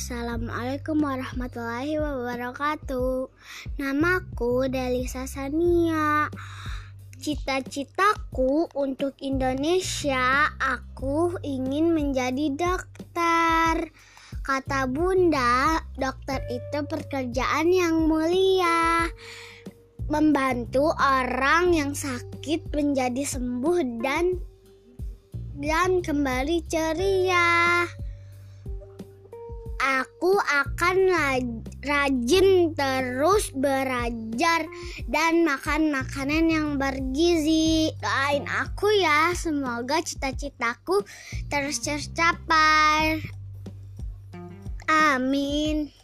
Assalamualaikum warahmatullahi wabarakatuh. Namaku Delisa Sania. Cita-citaku untuk Indonesia, aku ingin menjadi dokter. Kata Bunda, dokter itu pekerjaan yang mulia. Membantu orang yang sakit menjadi sembuh dan dan kembali ceria aku akan rajin terus belajar dan makan makanan yang bergizi. Doain aku ya, semoga cita-citaku terus tercapai. Amin.